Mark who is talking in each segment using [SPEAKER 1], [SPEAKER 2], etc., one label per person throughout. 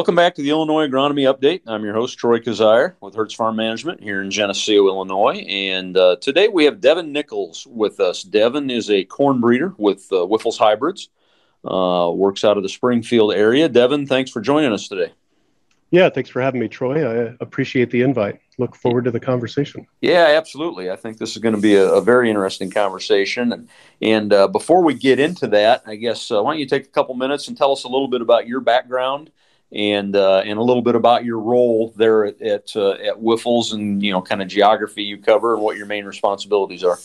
[SPEAKER 1] Welcome back to the Illinois Agronomy Update. I'm your host, Troy Kazire with Hertz Farm Management here in Geneseo, Illinois. And uh, today we have Devin Nichols with us. Devin is a corn breeder with uh, Wyffels Hybrids, uh, works out of the Springfield area. Devin, thanks for joining us today.
[SPEAKER 2] Yeah, thanks for having me, Troy. I appreciate the invite. Look forward to the conversation.
[SPEAKER 1] Yeah, absolutely. I think this is going to be a, a very interesting conversation. And, and uh, before we get into that, I guess uh, why don't you take a couple minutes and tell us a little bit about your background and uh, and a little bit about your role there at at, uh, at Wyffels and you know kind of geography you cover and what your main responsibilities are.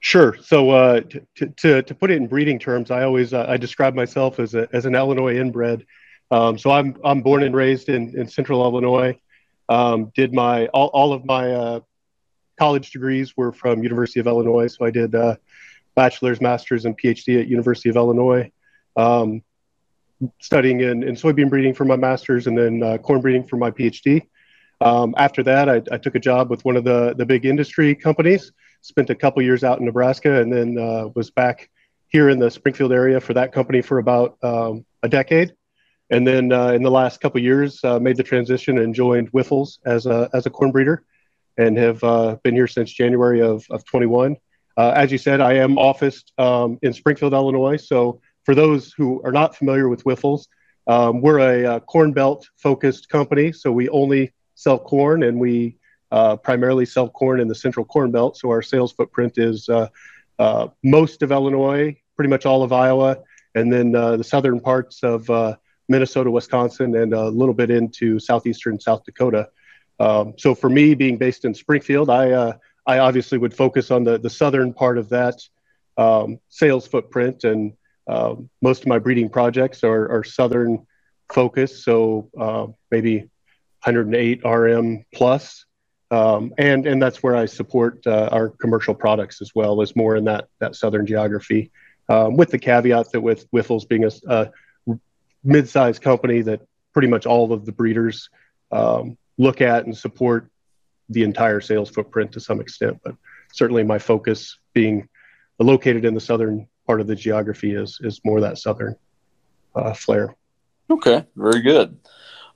[SPEAKER 2] Sure. So uh, to, to, to put it in breeding terms, I always uh, I describe myself as a, as an Illinois inbred. Um, so I'm I'm born and raised in, in Central Illinois. Um, did my all, all of my uh, college degrees were from University of Illinois. So I did uh, bachelor's, master's, and PhD at University of Illinois. Um, studying in, in soybean breeding for my master's and then uh, corn breeding for my PhD. Um, after that, I, I, took a job with one of the, the big industry companies, spent a couple years out in Nebraska, and then uh, was back here in the Springfield area for that company for about um, a decade. And then uh, in the last couple years, uh, made the transition and joined Wyffels as a, as a corn breeder and have uh, been here since January of, of 21. Uh, as you said, I am officed um, in Springfield, Illinois. So for those who are not familiar with Wyffels, um, we're a, a, uh, corn belt focused company. So we only sell corn and we uh, primarily sell corn in the central corn belt. So our sales footprint is uh, uh, most of Illinois, pretty much all of Iowa, and then uh, the southern parts of uh, Minnesota, Wisconsin, and a little bit into southeastern South Dakota. Um, so for me, being based in Springfield, I I obviously would focus on the the southern part of that um, sales footprint and um, most of my breeding projects are, are southern focused, so uh, maybe 108 RM plus, um, and and that's where I support uh, our commercial products as well as more in that that southern geography, um, with the caveat that with Wyffels being a, a mid-sized company that pretty much all of the breeders um, look at and support the entire sales footprint to some extent, but certainly my focus being located in the southern part of the geography is is more that southern uh, flair.
[SPEAKER 1] Okay, very good.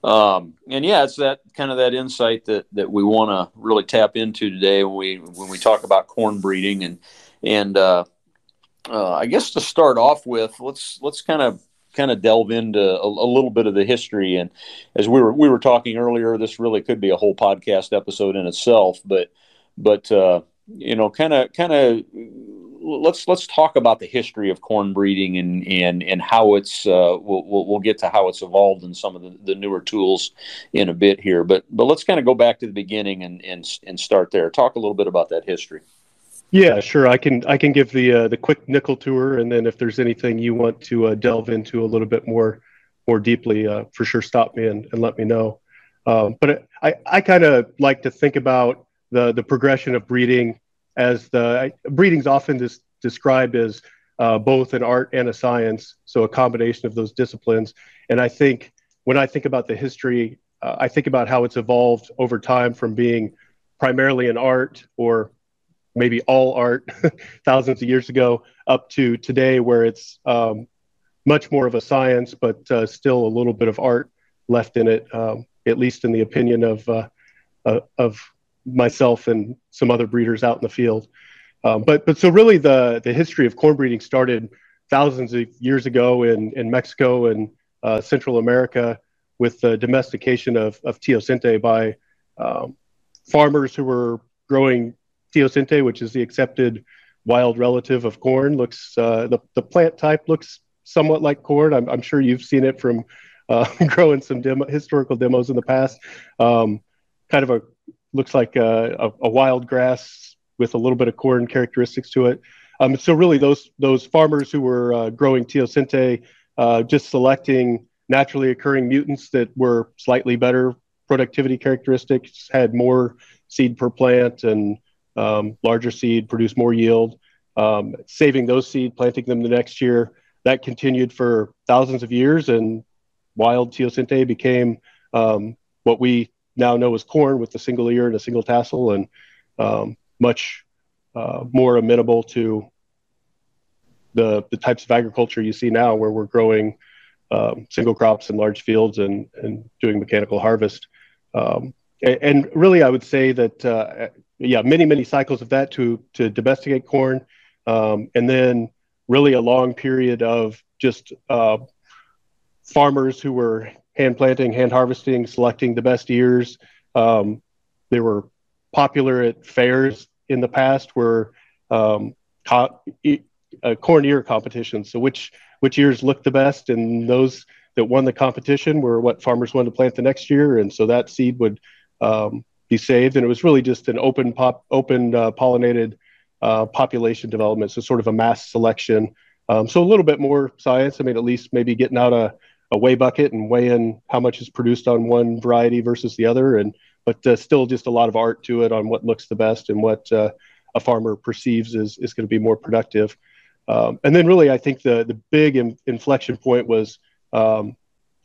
[SPEAKER 1] Um, and yeah, it's that kind of that insight that that we want to really tap into today when we when we talk about corn breeding and and uh, uh, I guess to start off with, let's let's kind of kind of delve into a, a, little bit of the history. And as we were we were talking earlier, this really could be a whole podcast episode in itself. But but uh, you know, kind of kind of let's let's talk about the history of corn breeding and and and how it's uh, we'll, we'll, get to how it's evolved and some of the, the newer tools in a bit here. But but let's kind of go back to the beginning and and and start there. Talk a little bit about that history.
[SPEAKER 2] Yeah sure. I can i can give the uh, the quick nickel tour and then if there's anything you want to uh, delve into a little bit more more deeply uh, for sure stop me and, and let me know. Um, but i i kind of like to think about the the progression of breeding as the breeding's often dis- described as uh, both an art and a science, so a combination of those disciplines. And I think when I think about the history, uh, I think about how it's evolved over time from being primarily an art or maybe all art thousands of years ago up to today where it's um, much more of a science, but uh, still a little bit of art left in it, um, at least in the opinion of, uh, uh of myself and some other breeders out in the field. Um, but but so really the the history of corn breeding started thousands of years ago in in Mexico and uh, Central America with the domestication of of teosinte by um, farmers who were growing teosinte, which is the accepted wild relative of corn. Looks uh, the the plant type looks somewhat like corn. I'm, I'm sure you've seen it from uh, growing some demo, historical demos in the past. Um, kind of a looks like a, a, a, wild grass with a little bit of corn characteristics to it. Um, so really, those those farmers who were uh, growing teosinte, uh, just selecting naturally occurring mutants that were slightly better productivity characteristics, had more seed per plant and um, larger seed, produced more yield. Um, saving those seed, planting them the next year. That continued for thousands of years, and wild teosinte became um, what we now know as corn with a single ear and a single tassel, and um, much uh, more amenable to the the types of agriculture you see now, where we're growing um, single crops and large fields and, and doing mechanical harvest. Um, and, really, I would say that, uh, yeah, many, many cycles of that to, to domesticate corn. Um, and then really a long period of just uh, farmers who were hand planting, hand harvesting, selecting the best ears. Um, they were popular at fairs in the past, were um, co- uh, corn ear competitions. So which which ears looked the best, and those that won the competition were what farmers wanted to plant the next year, and so that seed would um, be saved. And it was really just an open pop, open uh, pollinated uh, population development, so sort of a mass selection. Um, so a little bit more science. I mean, at least maybe getting out a, a weigh bucket and weigh in how much is produced on one variety versus the other, and but uh, still just a lot of art to it on what looks the best and what uh, a farmer perceives is is going to be more productive. Um, and then really, I think the the big in, inflection point was um,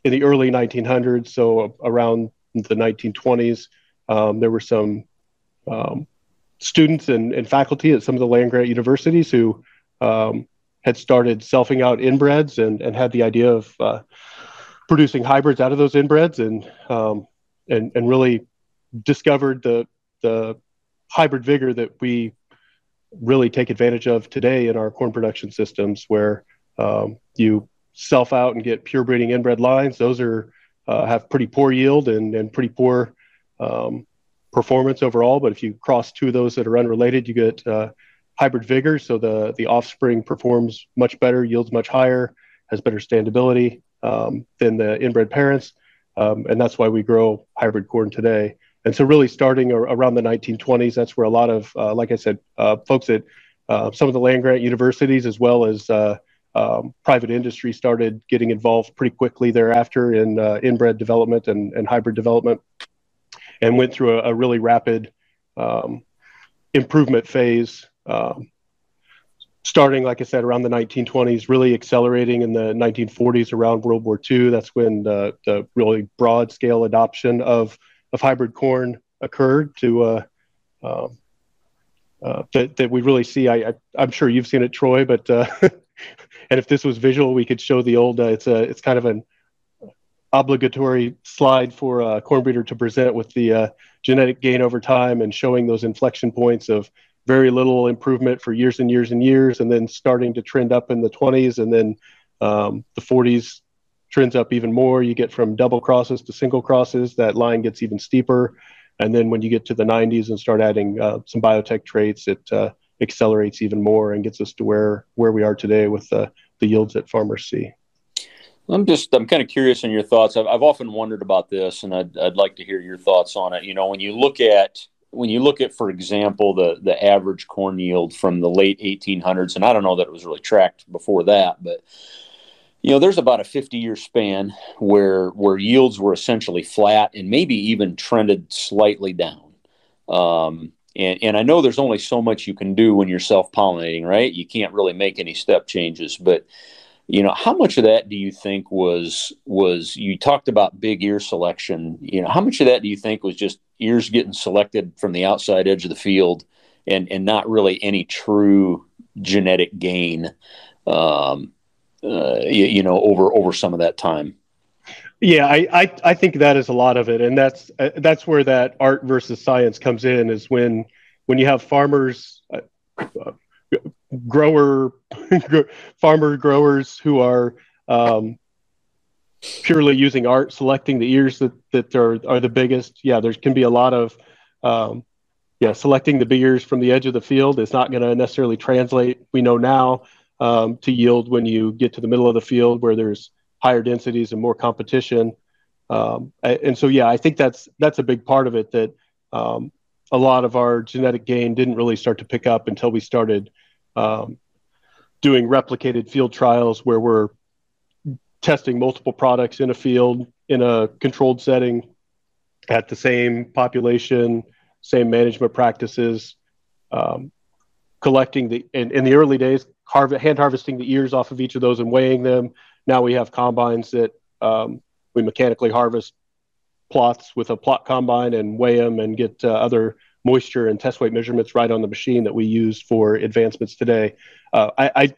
[SPEAKER 2] in the early 1900s, so around the 1920s. Um, there were some um, students and, and, faculty at some of the land grant universities who um, had started selfing out inbreds and, and had the idea of uh, producing hybrids out of those inbreds and um, and and really discovered the the hybrid vigor that we really take advantage of today in our corn production systems, where um, you self out and get pure breeding inbred lines. Those are uh, have pretty poor yield and and pretty poor um, performance overall. But if you cross two of those that are unrelated, you get uh, hybrid vigor. So the the offspring performs much better, yields much higher, has better standability um, than the inbred parents, um, and that's why we grow hybrid corn today. And so, really, starting around the 1920s, that's where a lot of, uh, like I said, uh, folks at uh, some of the land grant universities, as well as uh, um, private industry, started getting involved pretty quickly thereafter in uh, inbred development and, and, hybrid development, and went through a, a really rapid um, improvement phase. Um, starting, like I said, around the 1920s, really accelerating in the 1940s around World War II. That's when the, the really broad scale adoption of of hybrid corn occurred to uh, um, uh, that, that we really see. I, I am sure you've seen it, Troy, but uh, and if this was visual, we could show the old. Uh, it's a it's kind of an obligatory slide for a corn breeder to present with the uh, genetic gain over time and showing those inflection points of very little improvement for years and years and years, and then starting to trend up in the 20s, and then um, the 40s trends up even more. You get from double crosses to single crosses, that line gets even steeper. And then when you get to the 90s and start adding uh, some biotech traits, it uh, accelerates even more and gets us to where where we are today with the the yields that farmers see.
[SPEAKER 1] I'm just I'm kind of curious in your thoughts. I've, I've often wondered about this, and I'd I'd like to hear your thoughts on it. You know, when you look at when you look at, for example, the the average corn yield from the late 1800s, and I don't know that it was really tracked before that, but you know there's about a 50 year span where where yields were essentially flat and maybe even trended slightly down. Um, and, and i know there's only so much you can do when you're self pollinating right? You can't really make any step changes but you know how much of that do you think was was you talked about big ear selection you know how much of that do you think was just ears getting selected from the outside edge of the field and and not really any true genetic gain um, uh, you, you, know over over some of that time.
[SPEAKER 2] Yeah I, I, I think that is a lot of it. And that's uh, that's where that art versus science comes in is when when you have farmers uh, grower farmer growers who are um, purely using art selecting the ears that, that are, are the biggest yeah there can be a lot of um, yeah selecting the big ears from the edge of the field is not going to necessarily translate we know now um, to yield when you get to the middle of the field where there's higher densities and more competition. Um, and so, yeah, I think that's that's a big part of it. That um, a lot of our genetic gain didn't really start to pick up until we started um, doing replicated field trials where we're testing multiple products in a field in a controlled setting at the same population, same management practices, um, collecting the in, in the early days harv- hand harvesting the ears off of each of those and weighing them. Now we have combines that um, we mechanically harvest plots with a plot combine and weigh them and get uh, other moisture and test weight measurements right on the machine that we use for advancements today. Uh, I, I,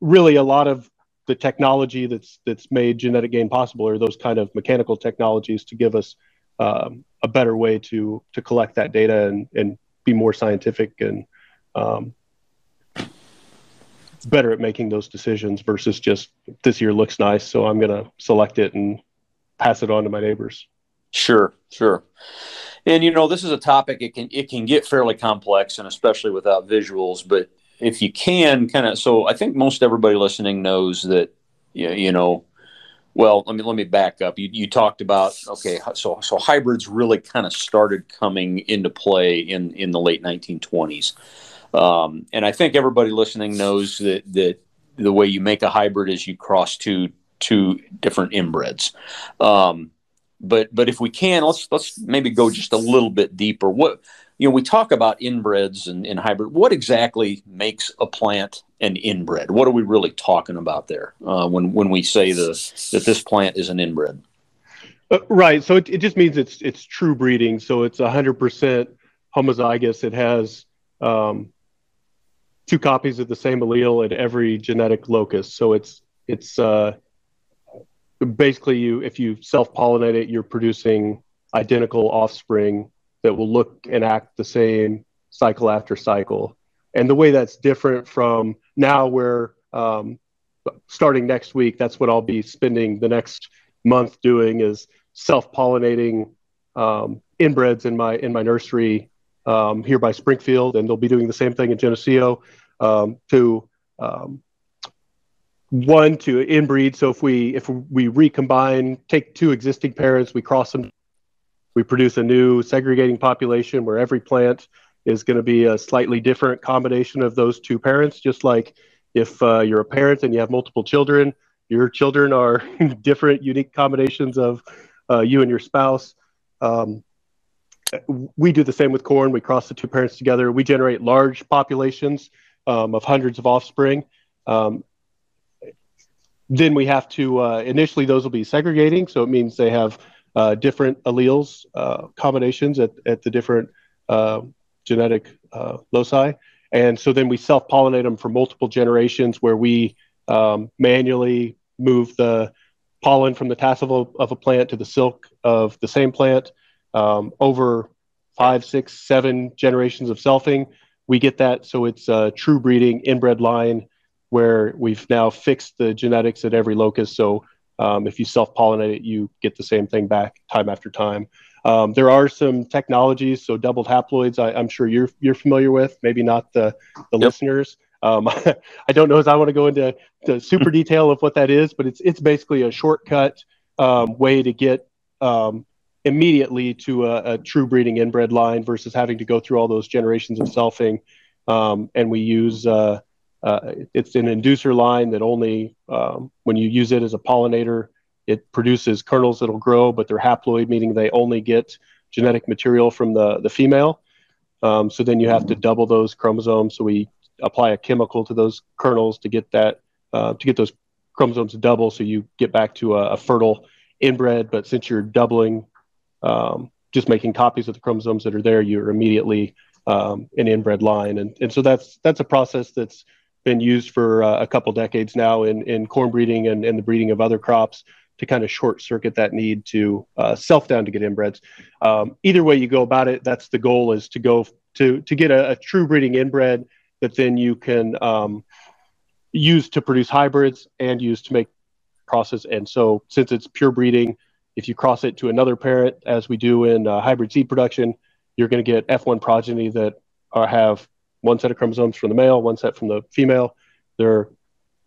[SPEAKER 2] really a lot of the technology that's that's made genetic gain possible or those kind of mechanical technologies to give us um, a better way to to collect that data and and be more scientific and um, better at making those decisions versus just this year looks nice, so I'm going to select it and pass it on to my neighbors.
[SPEAKER 1] Sure, sure. And you know, this is a topic it can it can get fairly complex, and especially without visuals. But if you can kind of, so I think most everybody listening knows that you know. Well, let me let me back up. You, you talked about okay, so so hybrids really kind of started coming into play in in the late 1920s. Um, and I think everybody listening knows that that the way you make a hybrid is you cross two two different inbreds. Um, but but if we can, let's let's maybe go just a little bit deeper. What you know, we talk about inbreds and, and hybrid. What exactly makes a plant an inbred? What are we really talking about there uh, when when we say the that this plant is an inbred?
[SPEAKER 2] Uh, right. So it, it just means it's it's true breeding. So it's hundred percent homozygous. It has um, two copies of the same allele at every genetic locus. So it's it's uh, basically you if you self pollinate it, you're producing identical offspring that will look and act the same cycle after cycle. And the way that's different from now, where um, starting next week, that's what I'll be spending the next month doing is self pollinating um, inbreds in my in my nursery um, here by Springfield, and they'll be doing the same thing in Geneseo um, to um, one to inbreed. So if we if we recombine, take two existing parents, we cross them, we produce a new segregating population where every plant is going to be a slightly different combination of those two parents. Just like if uh, you're a parent and you have multiple children, your children are different, unique combinations of uh, you and your spouse. Um, we do the same with corn. We cross the two parents together. We generate large populations um, of hundreds of offspring. Um, then we have to uh, initially those will be segregating, so it means they have uh, different alleles uh, combinations at, at the different uh, genetic uh, loci, and so then we self pollinate them for multiple generations, where we um, manually move the pollen from the tassel of, of, a plant to the silk of the same plant. Um, over five, six, seven generations of selfing we get that. So it's a true breeding inbred line where we've now fixed the genetics at every locus. So um, if you self pollinate it, you get the same thing back time after time. Um, there are some technologies, so doubled haploids. I, am sure you're you're familiar with, maybe not the the yep. listeners. Um, I don't know as I want to go into the super detail of what that is, but it's it's basically a shortcut um, way to get um, immediately to a, a, true breeding inbred line versus having to go through all those generations of selfing. Um, and we use uh, uh, it's an inducer line that only um, when you use it as a pollinator, it produces kernels that'll grow, but they're haploid, meaning they only get genetic material from the the female. Um, so then you have to double those chromosomes. So we apply a chemical to those kernels to get that uh, to get those chromosomes double, so you get back to a, a fertile inbred. But since you're doubling um, just making copies of the chromosomes that are there, you're immediately um, an inbred line. And, and so that's that's a process that's been used for uh, a couple decades now in, in corn breeding and, and the breeding of other crops to kind of short circuit that need to uh, self down to get inbreds. Um, either way you go about it, that's the goal is to go to to get a, a true breeding inbred that then you can um, use to produce hybrids and use to make crosses. And so since it's pure breeding, if you cross it to another parent, as we do in uh, hybrid seed production, you're going to get F1 progeny that are, have one set of chromosomes from the male, one set from the female. They're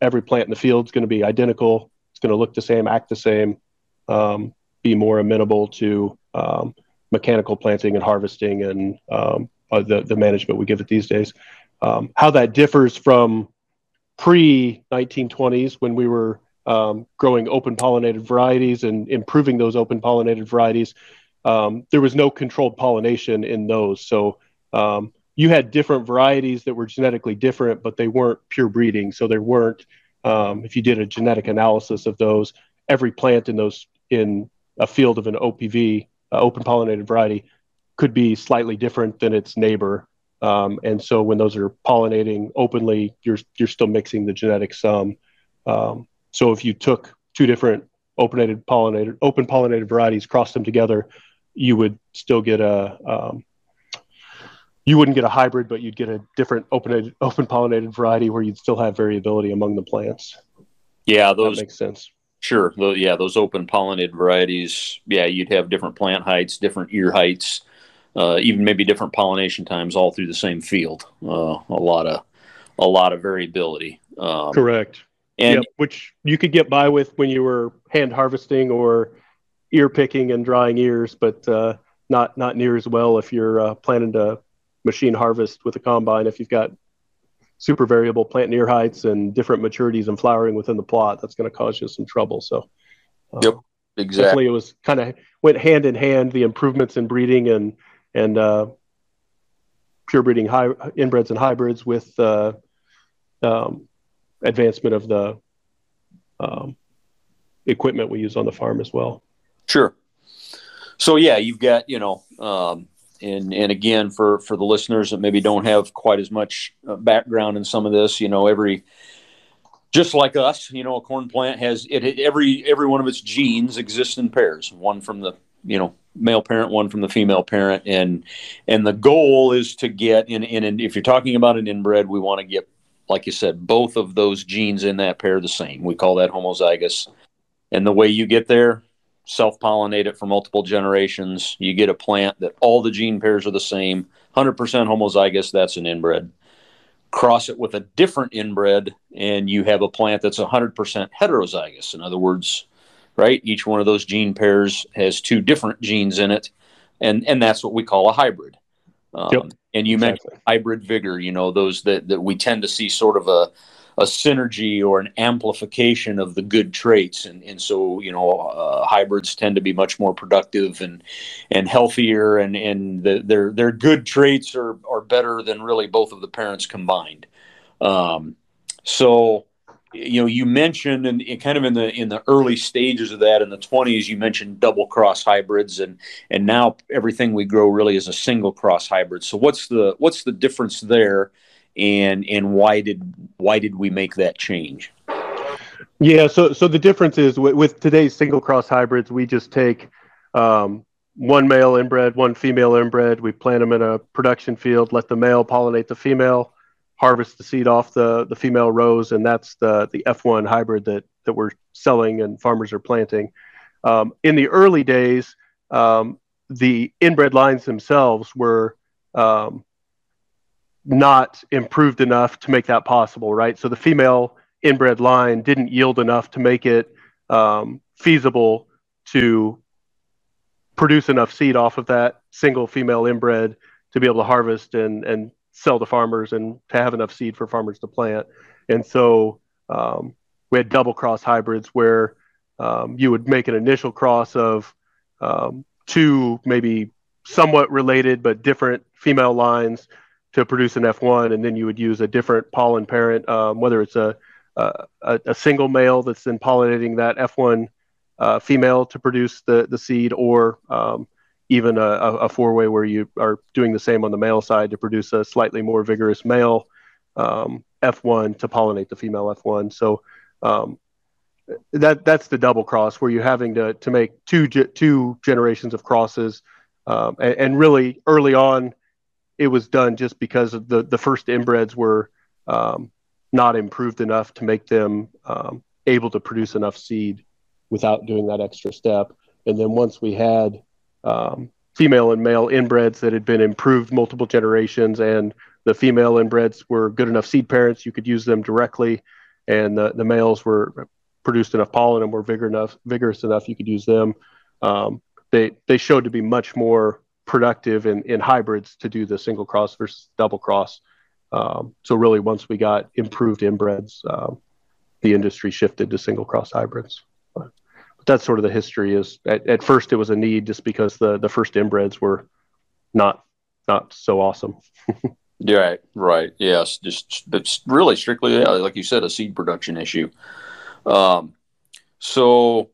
[SPEAKER 2] every plant in the field is going to be identical. It's going to look the same, act the same, um, be more amenable to um, mechanical planting and harvesting and um, uh, the the management we give it these days. Um, how that differs from pre 1920s when we were um, growing open pollinated varieties and improving those open pollinated varieties. Um, there was no controlled pollination in those. So you had different varieties that were genetically different, but they weren't pure breeding. So there weren't, um, if you did a genetic analysis of those, every plant in those in a field of an OPV, uh, open pollinated variety, could be slightly different than its neighbor. Um, and so when those are pollinating openly, you're you're still mixing the genetic sum. Um, So if you took two different open-ended pollinated open pollinated varieties, crossed them together, you would still get a um, you wouldn't get a hybrid, but you'd get a different open open pollinated variety where you'd still have variability among the plants.
[SPEAKER 1] Yeah, those
[SPEAKER 2] that makes sense.
[SPEAKER 1] Sure. Yeah, those open pollinated varieties. Yeah, you'd have different plant heights, different ear heights, uh, even maybe different pollination times all through the same field. Uh, a lot of a lot of variability.
[SPEAKER 2] Um, Correct. And yep, which you could get by with when you were hand harvesting or ear picking and drying ears, but uh, not not near as well if you're uh, planning to machine harvest with a combine. If you've got super variable plant near heights and different maturities and flowering within the plot, that's going to cause you some trouble. So,
[SPEAKER 1] uh, yep, exactly.
[SPEAKER 2] Definitely, it was kind of went hand in hand. The improvements in breeding and and uh, pure breeding high inbreds and hybrids with uh, um, advancement of the um, equipment we use on the farm as well.
[SPEAKER 1] Sure. So yeah, you've got you know um, and and again for for the listeners that maybe don't have quite as much uh, background in some of this you know every just like us you know a corn plant has it, every every one of its genes exists in pairs one from the you know male parent one from the female parent. And and the goal is to get in in if you're talking about an inbred we want to get like you said both of those genes in that pair the same. We call that homozygous. And the way you get there self pollinate it for multiple generations. You get a plant that all the gene pairs are the same, 100% homozygous, that's an inbred. Cross it with a different inbred, and you have a plant that's 100% heterozygous. In other words, right, each one of those gene pairs has two different genes in it, and, and that's what we call a hybrid. Um, yep. And you exactly. mentioned hybrid vigor, you know, those that, that we tend to see sort of a, a synergy or an amplification of the good traits. And, and so you know uh, hybrids tend to be much more productive and and healthier and and the, their their good traits are are better than really both of the parents combined. Um, so you know you mentioned and kind of in the in the early stages of that in the 20s you mentioned double cross hybrids and and now everything we grow really is a single cross hybrid. So what's the what's the difference there and and why did why did we make that change?
[SPEAKER 2] Yeah, so so the difference is with, with today's single cross hybrids, we just take um, one male inbred, one female inbred. We plant them in a production field, let the male pollinate the female, harvest the seed off the the female rows, and that's the the F1 hybrid that that we're selling and farmers are planting. Um, in the early days, um, the inbred lines themselves were um, not improved enough to make that possible, right? So the female inbred line didn't yield enough to make it um, feasible to produce enough seed off of that single female inbred to be able to harvest and and sell to farmers and to have enough seed for farmers to plant. And so um, we had double cross hybrids where um, you would make an initial cross of um, two maybe somewhat related but different female lines to produce an F1, and then you would use a different pollen parent, um, whether it's a, a, a single male that's then pollinating that F1 uh, female to produce the the seed, or um, even a, a four way where you are doing the same on the male side to produce a slightly more vigorous male um, F1 to pollinate the female F1. So um, that that's the double cross where you're having to to make two two generations of crosses, um, and, and, really early on it was done just because the the first inbreds were um, not improved enough to make them um, able to produce enough seed without doing that extra step. And then once we had um, female and male inbreds that had been improved multiple generations, and the female inbreds were good enough seed parents, you could use them directly, and the, the males were produced enough pollen and were vigor enough, vigorous enough, you could use them. Um, they they showed to be much more productive in, in hybrids to do the single cross versus double cross. Um, so really, once we got improved inbreds, um, the industry shifted to single cross hybrids. But, that's sort of the history. Is at, at, first it was a need just because the the first inbreds were not not so awesome.
[SPEAKER 1] right, right, yes, just it's really strictly like you said, a seed production issue. Um, so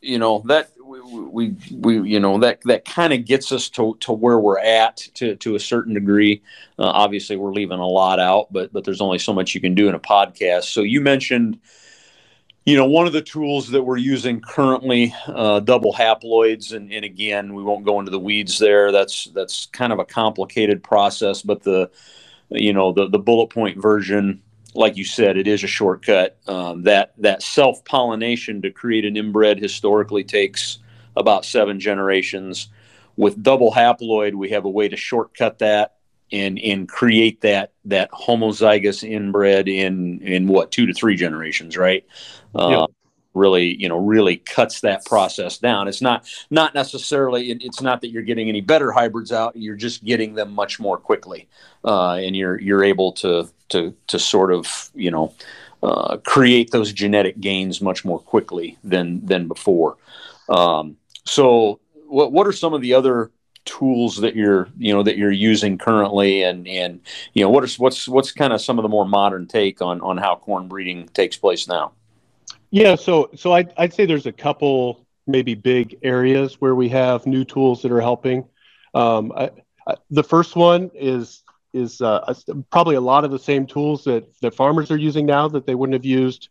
[SPEAKER 1] you know that we we you know that that kind of gets us to, to where we're at to to a certain degree. Uh, obviously, we're leaving a lot out, but but there's only so much you can do in a podcast. So you mentioned you know, one of the tools that we're using currently, uh, double haploids, and, and again, we won't go into the weeds there. That's that's kind of a complicated process, but the, you know, the the bullet point version, like you said, it is a shortcut. Um, that that self pollination to create an inbred historically takes about seven generations. With double haploid, we have a way to shortcut that and and create that that homozygous inbred in in what two to three generations, right? Uh, Really, you know, really cuts that process down. It's not not necessarily. It's not that you're getting any better hybrids out. You're just getting them much more quickly, uh, and you're you're able to to to sort of you know uh, create those genetic gains much more quickly than than before. Um, so, what what are some of the other tools that you're you know that you're using currently and and you know what is what's what's kind of some of the more modern take on on how corn breeding takes place now
[SPEAKER 2] yeah so so i'd, I'd say there's a couple maybe big areas where we have new tools that are helping um, I, I, the first one is is uh, probably a lot of the same tools that that farmers are using now that they wouldn't have used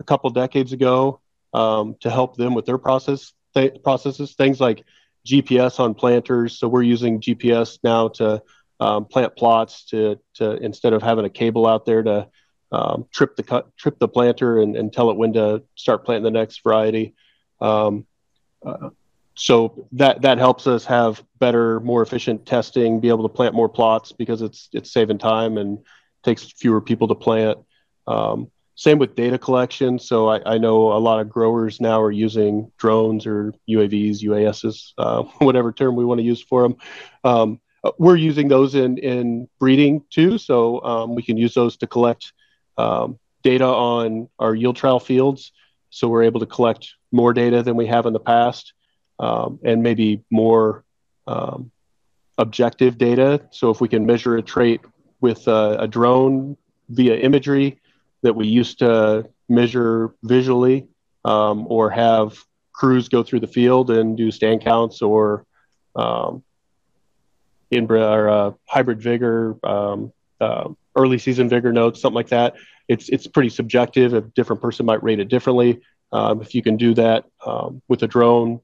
[SPEAKER 2] a couple decades ago um, to help them with their process th- processes things like GPS on planters. So we're using GPS now to um, plant plots to, to instead of having a cable out there to um, trip the cut, trip the planter and, and, tell it when to start planting the next variety. Um, uh, so that that helps us have better, more efficient testing, be able to plant more plots because it's it's saving time and takes fewer people to plant. Um, same with data collection. So I, I, know a lot of growers now are using drones or UAVs, UASs, uh, whatever term we want to use for them. Um, we're using those in, in breeding too. So um, we can use those to collect um, data on our yield trial fields. So we're able to collect more data than we have in the past um, and maybe more um, objective data. So if we can measure a trait with a, drone via imagery, that we used to measure visually um, or have crews go through the field and do stand counts or um, inbred or uh, hybrid vigor, um, uh, early season vigor notes, something like that. It's it's pretty subjective. A different person might rate it differently. Um, if you can do that um, with a drone,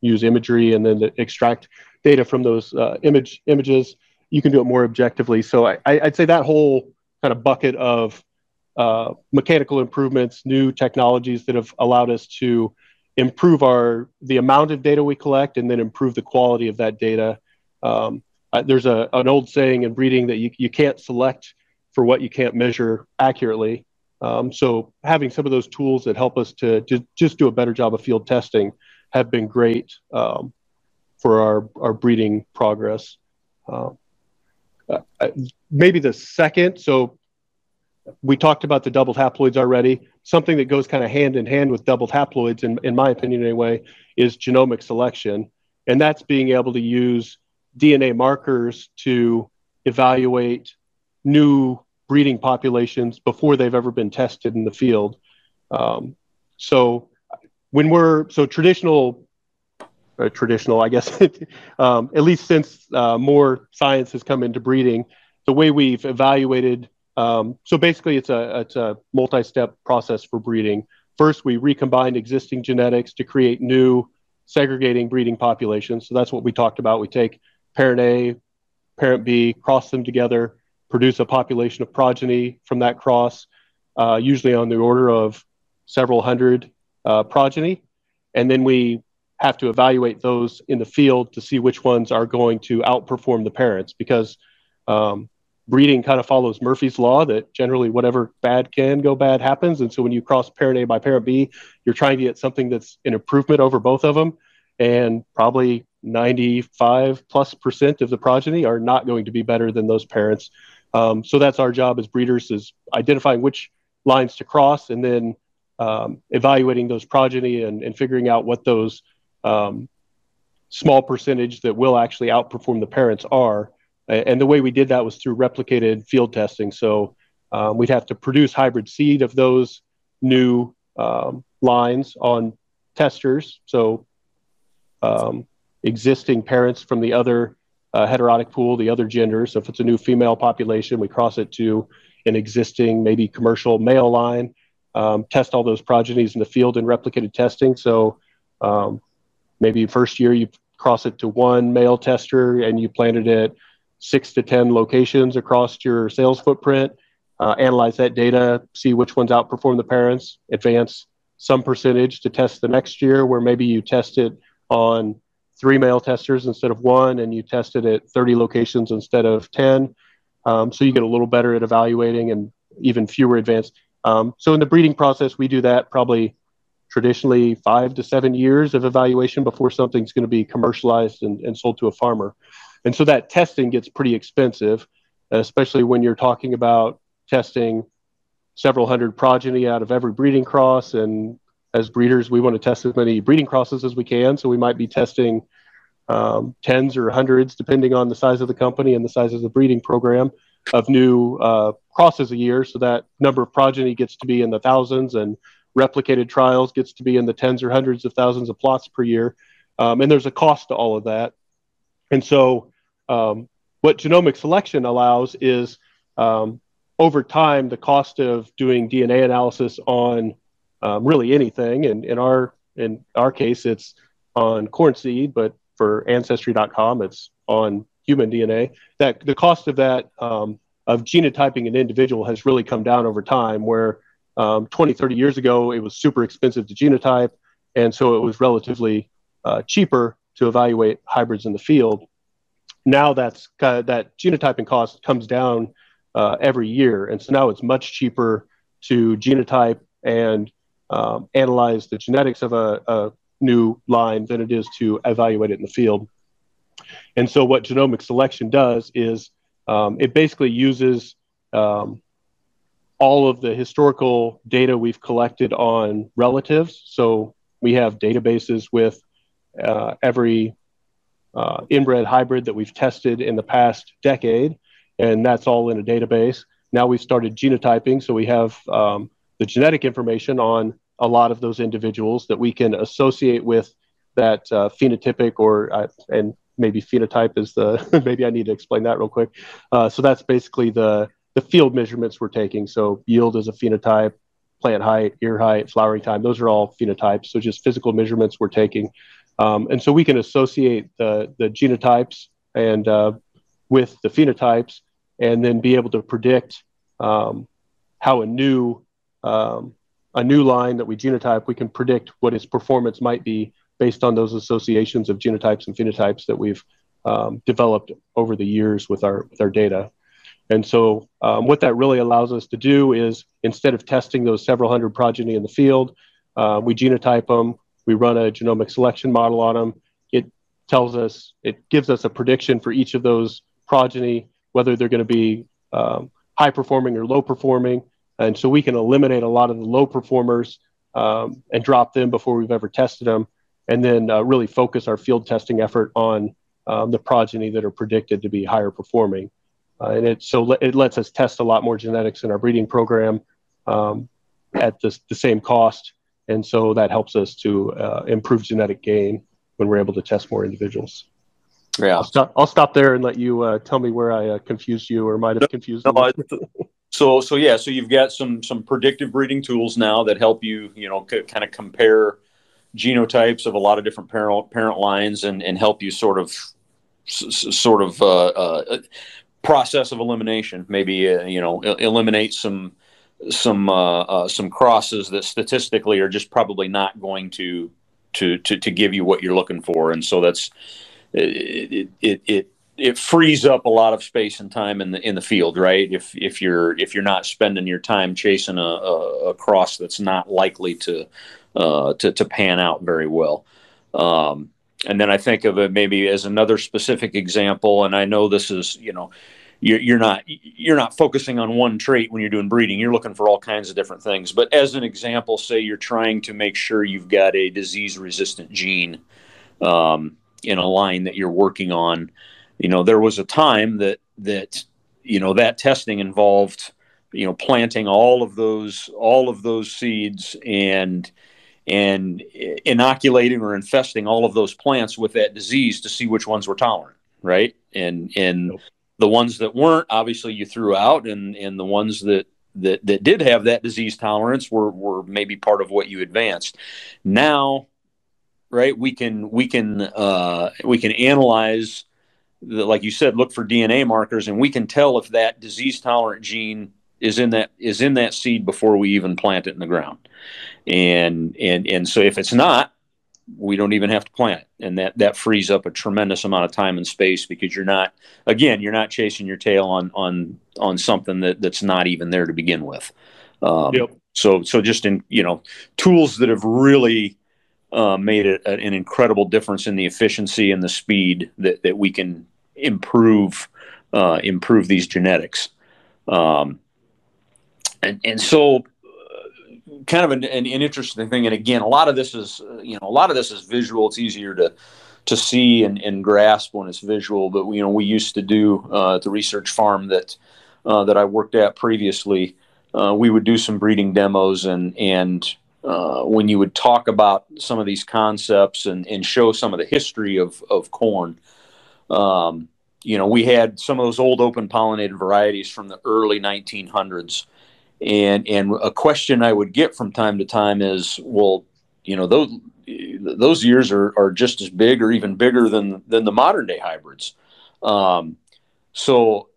[SPEAKER 2] use imagery and then extract data from those uh, image images, you can do it more objectively. So I, I'd say that whole kind of bucket of uh, mechanical improvements, new technologies that have allowed us to improve our the amount of data we collect and then improve the quality of that data. Um, uh, there's a, an old saying in breeding that you, you can't select for what you can't measure accurately. Um, so having some of those tools that help us to, to just do a better job of field testing have been great um, for our, our breeding progress. Uh, uh, maybe the second, so we talked about the doubled haploids already. Something that goes kind of hand in hand with doubled haploids, in, in my opinion anyway, is genomic selection. And that's being able to use DNA markers to evaluate new breeding populations before they've ever been tested in the field. Um, so when we're so traditional, uh, traditional, I guess, um, at least since uh, more science has come into breeding, the way we've evaluated um, so basically, it's a it's a multi-step process for breeding. First, we recombine existing genetics to create new segregating breeding populations. So that's what we talked about. We take parent A, parent B, cross them together, produce a population of progeny from that cross, uh, usually on the order of several hundred uh, progeny, and then we have to evaluate those in the field to see which ones are going to outperform the parents because um, breeding kind of follows Murphy's law that generally whatever bad can go bad happens. And so when you cross parent A by parent B, you're trying to get something that's an improvement over both of them. And probably 95 plus percent of the progeny are not going to be better than those parents. Um, so that's our job as breeders is identifying which lines to cross and then um, evaluating those progeny and, and, figuring out what those um, small percentage that will actually outperform the parents are and the way we did that was through replicated field testing. So um, we'd have to produce hybrid seed of those new um, lines on testers. So um, existing parents from the other uh, heterotic pool, the other gender. So if it's a new female population, we cross it to an existing, maybe commercial male line. um, test all those progenies in the field in replicated testing. So um, maybe first year you cross it to one male tester and you planted it six to 10 locations across your sales footprint, uh, analyze that data, see which ones outperform the parents, advance some percentage to test the next year, where maybe you test it on three male testers instead of one, and you test it at 30 locations instead of 10. Um, so you get a little better at evaluating and even fewer advanced. Um, so in the breeding process, we do that probably traditionally five to seven years of evaluation before something's going to be commercialized and, and sold to a farmer. And so that testing gets pretty expensive, especially when you're talking about testing several hundred progeny out of every breeding cross. And as breeders, we want to test as many breeding crosses as we can. So we might be testing um, tens or hundreds, depending on the size of the company and the size of the breeding program, of new uh, crosses a year. So that number of progeny gets to be in the thousands, and replicated trials gets to be in the tens or hundreds of thousands of plots per year. Um, and there's a cost to all of that. And so um, what genomic selection allows is um, over time, the cost of doing DNA analysis on um, really anything, and in our in our case, it's on corn seed, but for Ancestry.com, it's on human DNA. That the cost of that um, of genotyping an individual has really come down over time. Where um, 20, 30 years ago, it was super expensive to genotype, and so it was relatively uh, cheaper to evaluate hybrids in the field now that's uh, that genotyping cost comes down uh, every year, and so now it's much cheaper to genotype and um, analyze the genetics of a, a, new line than it is to evaluate it in the field. And so, what genomic selection does is um, it basically uses um, all of the historical data we've collected on relatives. So we have databases with uh, every uh, inbred hybrid that we've tested in the past decade, and that's all in a database. Now we've started genotyping, so we have um, the genetic information on a lot of those individuals that we can associate with that uh, phenotypic or uh, and maybe phenotype is the maybe I need to explain that real quick. Uh, so that's basically the the field measurements we're taking. So yield is a phenotype, plant height, ear height, flowering time. Those are all phenotypes. So just physical measurements we're taking. Um, and so we can associate the, the genotypes and uh, with the phenotypes and then be able to predict um, how a new um, a new line that we genotype, we can predict what its performance might be based on those associations of genotypes and phenotypes that we've um, developed over the years with our with our data. And so, um, what that really allows us to do is instead of testing those several hundred progeny in the field, uh, we genotype them, we run a genomic selection model on them. It tells us, it gives us a prediction for each of those progeny, whether they're going to be um, high performing or low performing. And so we can eliminate a lot of the low performers um, and drop them before we've ever tested them, and then uh, really focus our field testing effort on um, the progeny that are predicted to be higher performing. Uh, and it so it lets us test a lot more genetics in our breeding program um, at the, the same cost and so that helps us to uh, improve genetic gain when we're able to test more individuals.
[SPEAKER 1] Yeah,
[SPEAKER 2] I'll stop, I'll stop there and let you uh, tell me where I uh, confused you or might have confused
[SPEAKER 1] no, I, so, so yeah, so you've got some some predictive breeding tools now that help you, you know, c- kind of compare genotypes of a lot of different parent parent lines and and help you sort of s- sort of uh, uh, process of elimination. Maybe uh, you know eliminate some some uh, uh, some crosses that statistically are just probably not going to to to, to give you what you're looking for, and so that's it, it it it frees up a lot of space and time in the in the field, right? If if you're if you're not spending your time chasing a, a, a cross that's not likely to uh, to to pan out very well. Um, and then I think of it maybe as another specific example, and I know this is you know you're, you're not you're not focusing on one trait when you're doing breeding you're looking for all kinds of different things but as an example say you're trying to make sure you've got a disease resistant gene um, in a line that you're working on you know there was a time that that you know that testing involved you know planting all of those all of those seeds and and inoculating or infesting all of those plants with that disease to see which ones were tolerant right and and the ones that weren't obviously you threw out and and the ones that that that did have that disease tolerance were were maybe part of what you advanced. Now, right, we can we can uh, we can analyze. Like you said, look for DNA markers, and we can tell if that disease tolerant gene is in that is in that seed before we even plant it in the ground. And and and so if it's not, we don't even have to plant it. and that that frees up a tremendous amount of time and space because you're not again you're not chasing your tail on on on something that that's not even there to begin with um, yep. so so just in you know tools that have really uh, made it an incredible difference in the efficiency and the speed that, that we can improve uh, improve these genetics um, and and so kind of an, an, an, interesting thing. And again, a lot of this is, uh, you know, a lot of this is visual. It's easier to to see and, and grasp when it's visual. But you know, we used to do uh, at the research farm that uh, that I worked at previously. Uh, we would do some breeding demos, and and uh, when you would talk about some of these concepts and, and show some of the history of of corn. Um, you know, we had some of those old open pollinated varieties from the early 1900s and and a question I would get from time to time is, well, you know, those those years are, are just as big or even bigger than than the modern day hybrids. Um, so,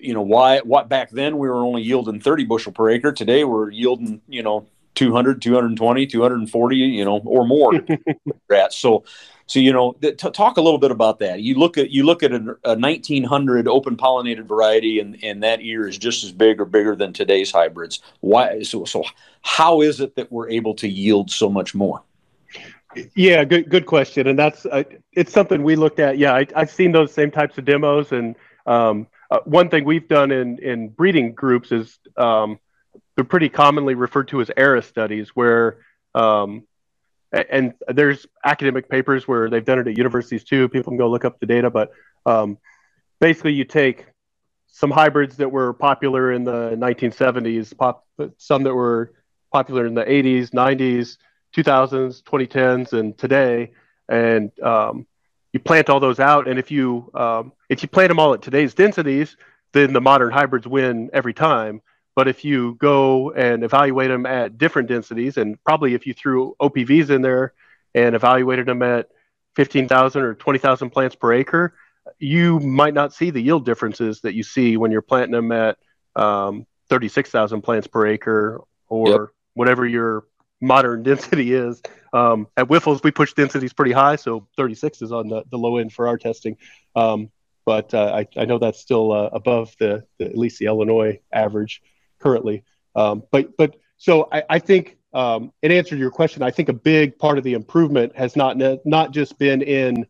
[SPEAKER 1] you know, why what back then we were only yielding 30 bushel per acre. Today we're yielding, you know, 200, 220, 240, you know, or more. so so you know, th- talk a little bit about that. You look at you look at a, a 1900 open pollinated variety, and and that ear is just as big or bigger than today's hybrids. Why? So so how is it that we're able to yield so much more?
[SPEAKER 2] Yeah, good good question, and that's uh, it's something we looked at. Yeah, I, have seen those same types of demos, and um, uh, one thing we've done in in breeding groups is um, they're pretty commonly referred to as ERA studies, where um, and there's academic papers where they've done it at universities too. People can go look up the data, but um, basically, you take some hybrids that were popular in the 1970s, pop, some that were popular in the 80s, 90s, 2000s, 2010s, and today, and um, you plant all those out. And if you um, if you plant them all at today's densities, then the modern hybrids win every time. But if you go and evaluate them at different densities, and probably if you threw OPVs in there and evaluated them at 15,000 or 20,000 plants per acre, you might not see the yield differences that you see when you're planting them at um, 36,000 plants per acre or yep. whatever your modern density is. Um, at Wyffels, we push densities pretty high, so 36 is on the, the low end for our testing. Um, but uh, I, I, know that's still uh, above the, the, at least the Illinois average currently. Um, but but so I, I think um, in answer to your question, I think a big part of the improvement has not not just been in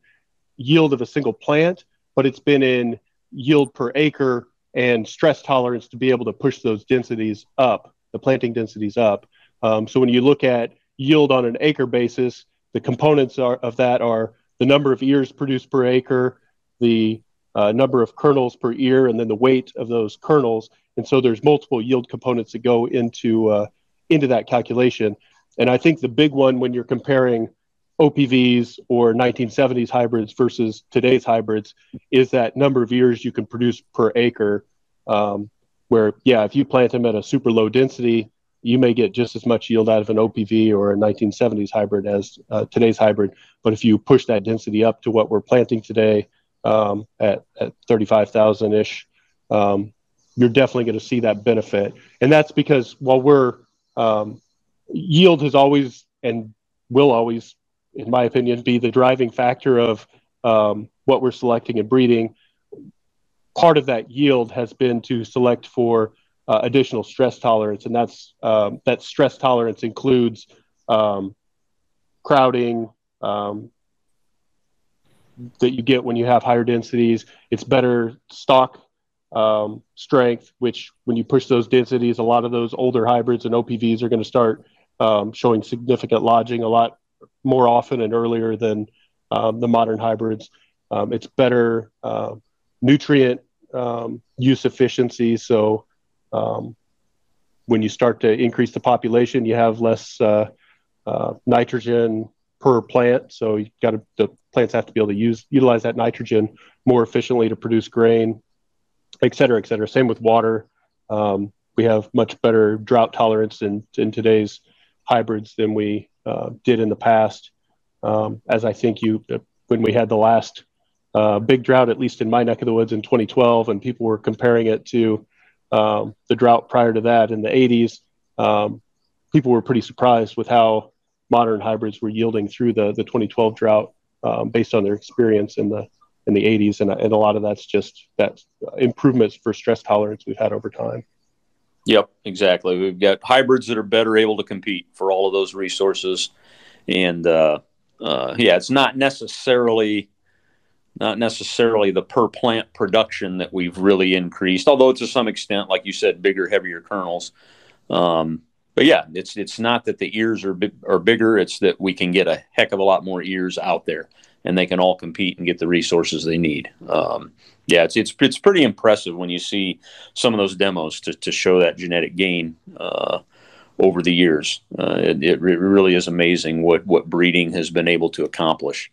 [SPEAKER 2] yield of a single plant, but it's been in yield per acre and stress tolerance to be able to push those densities up, the planting densities up. Um, so when you look at yield on an acre basis, the components are, of that are the number of ears produced per acre, the uh, number of kernels per ear, and then the weight of those kernels. And so there's multiple yield components that go into uh, into that calculation. And I think the big one when you're comparing OPVs or 1970s hybrids versus today's hybrids is that number of years you can produce per acre. Um, where yeah, if you plant them at a super low density, you may get just as much yield out of an OPV or a 1970s hybrid as uh, today's hybrid. But if you push that density up to what we're planting today um, at, at 35,000 ish, um, you're definitely going to see that benefit. And that's because while we're um, yield has always and will always, in my opinion, be the driving factor of um, what we're selecting and breeding. Part of that yield has been to select for uh, additional stress tolerance, and that's um, that stress tolerance includes um, crowding um, that you get when you have higher densities. It's better stalk um, strength, which when you push those densities, a lot of those older hybrids and OPVs are going to start um, showing significant lodging a lot more often and earlier than um, the modern hybrids. Um, it's better uh, nutrient um, use efficiency. So when you start to increase the population, you have less uh, uh, nitrogen per plant. So you got to the plants have to be able to use utilize that nitrogen more efficiently to produce grain et cetera, et cetera. Same with water. Um, we have much better drought tolerance in, in today's hybrids than we uh, did in the past. Um, as I think you, when we had the last uh, big drought, at least in my neck of the woods in 2012, and people were comparing it to um, the drought prior to that in the 80s, um, people were pretty surprised with how modern hybrids were yielding through the, the 2012 drought um, based on their experience in the in the 80s, and, and a lot of that's just that improvements for stress tolerance we've had over time.
[SPEAKER 1] Yep, exactly. We've got hybrids that are better able to compete for all of those resources, and uh, uh, yeah, it's not necessarily not necessarily the per plant production that we've really increased, although it's to some extent, like you said, bigger, heavier kernels. Um, but yeah, it's it's not that the ears are are bigger; it's that we can get a heck of a lot more ears out there and they can all compete and get the resources they need. Um, yeah, it's, it's it's pretty impressive when you see some of those demos to, to show that genetic gain uh, over the years. Uh, it, it, really is amazing what what breeding has been able to accomplish.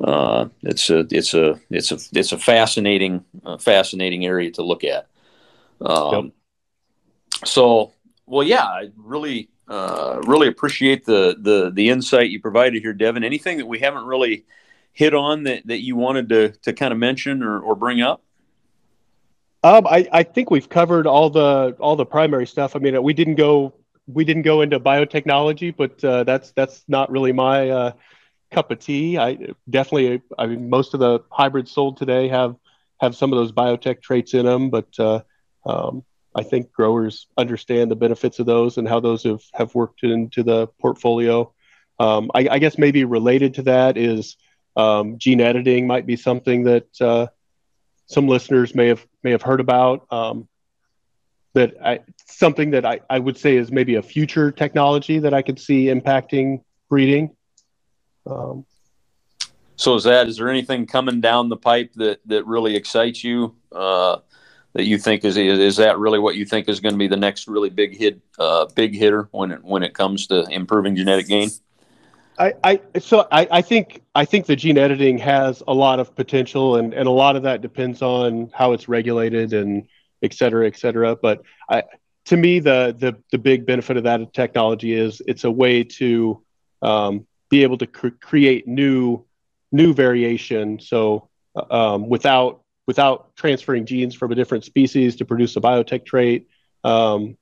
[SPEAKER 1] Uh, it's a it's a it's a it's a fascinating uh, fascinating area to look at. Um, yep. So, well, yeah, I really uh, really appreciate the the the insight you provided here, Devin. Anything that we haven't really hit on that, that you wanted to, to kind of mention or, or bring up?
[SPEAKER 2] Um, I, I think we've covered all the all the primary stuff. I mean, we didn't go we didn't go into biotechnology, but uh, that's that's not really my uh, cup of tea. I definitely, I mean, most of the hybrids sold today have have some of those biotech traits in them, but uh, um, I think growers understand the benefits of those and how those have have worked into the portfolio. Um, I, I, guess maybe related to that is um, gene editing might be something that uh, some listeners may have may have heard about. Um, that I, something that I, I would say is maybe a future technology that I could see impacting breeding. Um,
[SPEAKER 1] so is that is there anything coming down the pipe that that really excites you? Uh, that you think is is that really what you think is going to be the next really big hit uh, big hitter when it when it comes to improving genetic gain?
[SPEAKER 2] I, I so I, I think I think the gene editing has a lot of potential and, and a lot of that depends on how it's regulated and et cetera, et cetera. But I, to me, the, the, the big benefit of that technology is it's a way to um, be able to cr- create new, new variation. So um, without, without transferring genes from a different species to produce a biotech trait, um,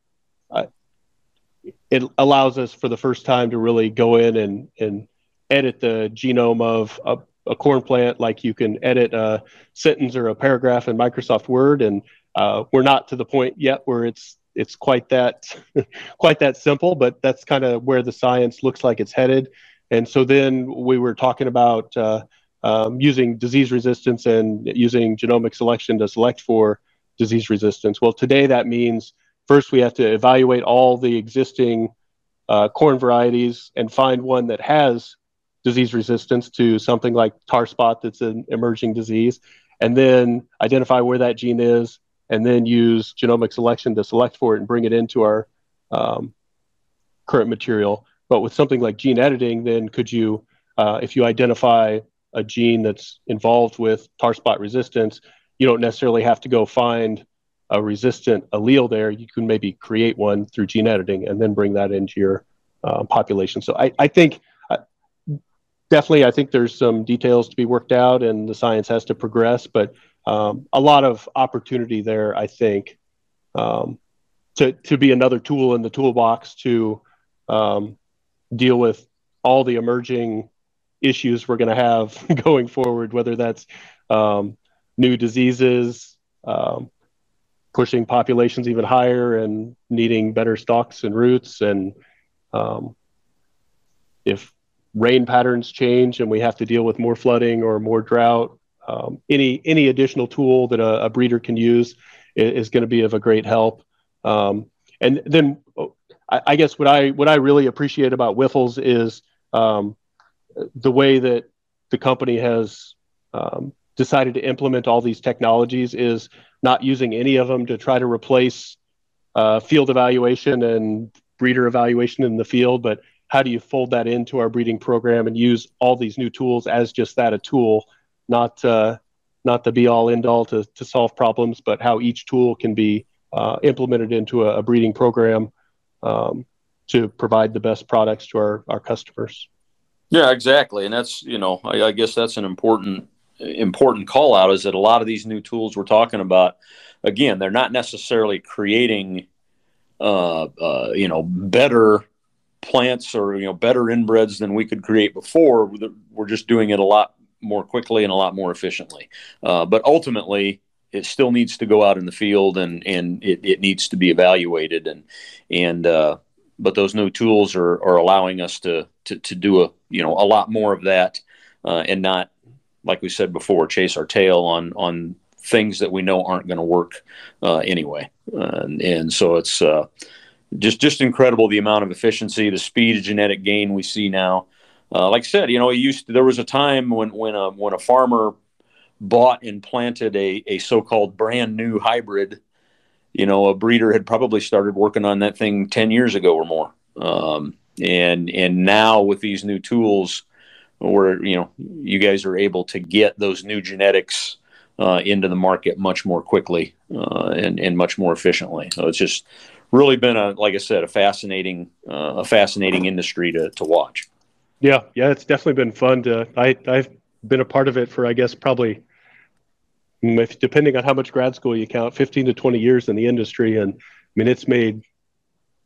[SPEAKER 2] it allows us for the first time to really go in and, and edit the genome of a, a corn plant like you can edit a sentence or a paragraph in Microsoft Word. And uh, we're not to the point yet where it's it's quite that quite that simple, but that's kind of where the science looks like it's headed. And so then we were talking about uh, um, using disease resistance and using genomic selection to select for disease resistance. Well, today that means first we have to evaluate all the existing uh, corn varieties and find one that has disease resistance to something like tar spot that's an emerging disease, and then identify where that gene is, and then use genomic selection to select for it and bring it into our um, current material. But with something like gene editing, then could you, uh, if you identify a gene that's involved with tar spot resistance, you don't necessarily have to go find a resistant allele there, you can maybe create one through gene editing and then bring that into your um, population. So I, I think uh, definitely, I think there's some details to be worked out and the science has to progress, but um, a lot of opportunity there, I think, um, to, to be another tool in the toolbox to um, deal with all the emerging issues we're going to have going forward, whether that's um, new diseases, um, pushing populations even higher and needing better stalks and roots. And um, if rain patterns change and we have to deal with more flooding or more drought, um, any any additional tool that a, a breeder can use is, is going to be of a great help. Um, and then I, I, guess what I what I really appreciate about Wyffels is um, the way that the company has um, decided to implement all these technologies is not using any of them to try to replace uh, field evaluation and breeder evaluation in the field, but how do you fold that into our breeding program and use all these new tools as just that a tool, not uh, not the be all end all to, to solve problems, but how each tool can be uh, implemented into a, a breeding program um, to provide the best products to our, our customers.
[SPEAKER 1] Yeah, exactly, and that's you know I, I guess that's an important important call out is that a lot of these new tools we're talking about, again, they're not necessarily creating, uh, uh, you know, better plants or you know better inbreds than we could create before. We're just doing it a lot more quickly and a lot more efficiently. Uh, but ultimately, it still needs to go out in the field and and it, it needs to be evaluated and and uh, but those new tools are, are allowing us to, to to do a you know a lot more of that uh, and not like we said before chase our tail on on things that we know aren't going to work uh, anyway. And, and so it's uh, just just incredible the amount of efficiency the speed of genetic gain we see now. Uh, like I said you know used to, there was a time when when a when a farmer bought and planted a, a so-called brand new hybrid. You know, a breeder had probably started working on that thing 10 years ago or more. Um, and, and now with these new tools where, you know, you guys are able to get those new genetics uh, into the market much more quickly uh, and, and much more efficiently. So it's just really been a, like I said, a fascinating, uh, a fascinating industry to, to watch.
[SPEAKER 2] Yeah. Yeah. It's definitely been fun to, I, I've been a part of it for, I guess, probably if, depending on how much grad school you count, 15 to 20 years in the industry. And I mean, it's made,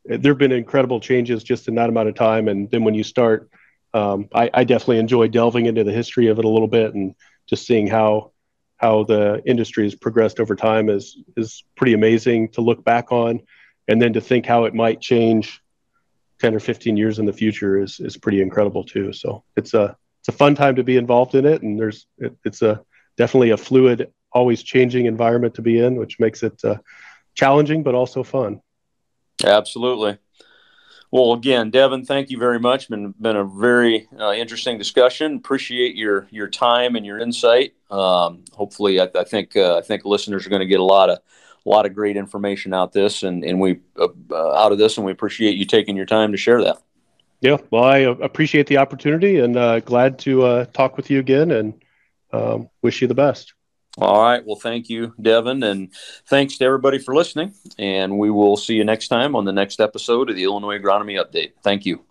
[SPEAKER 2] there have been incredible changes just in that amount of time. And then when you start, um, I, I, definitely enjoy delving into the history of it a little bit and just seeing how how the industry has progressed over time is is pretty amazing to look back on, and then to think how it might change 10 or 15 years in the future is is pretty incredible too. So it's a it's a fun time to be involved in it, and there's it, it's a definitely a fluid always changing environment to be in, which makes it uh, challenging but also fun.
[SPEAKER 1] Absolutely. Well, again, Devin, thank you very much. Been been a very uh, interesting discussion. Appreciate your your time and your insight. Um, hopefully, I, I think uh, I think listeners are going to get a lot of a lot of great information out this and and we uh, uh, out of this, and we appreciate you taking your time to share that.
[SPEAKER 2] Yeah, well, I appreciate the opportunity and uh, glad to uh, talk with you again, and um, wish you the best.
[SPEAKER 1] All right. Well, thank you, Devin. And thanks to everybody for listening. And we will see you next time on the next episode of the Illinois Agronomy Update. Thank you.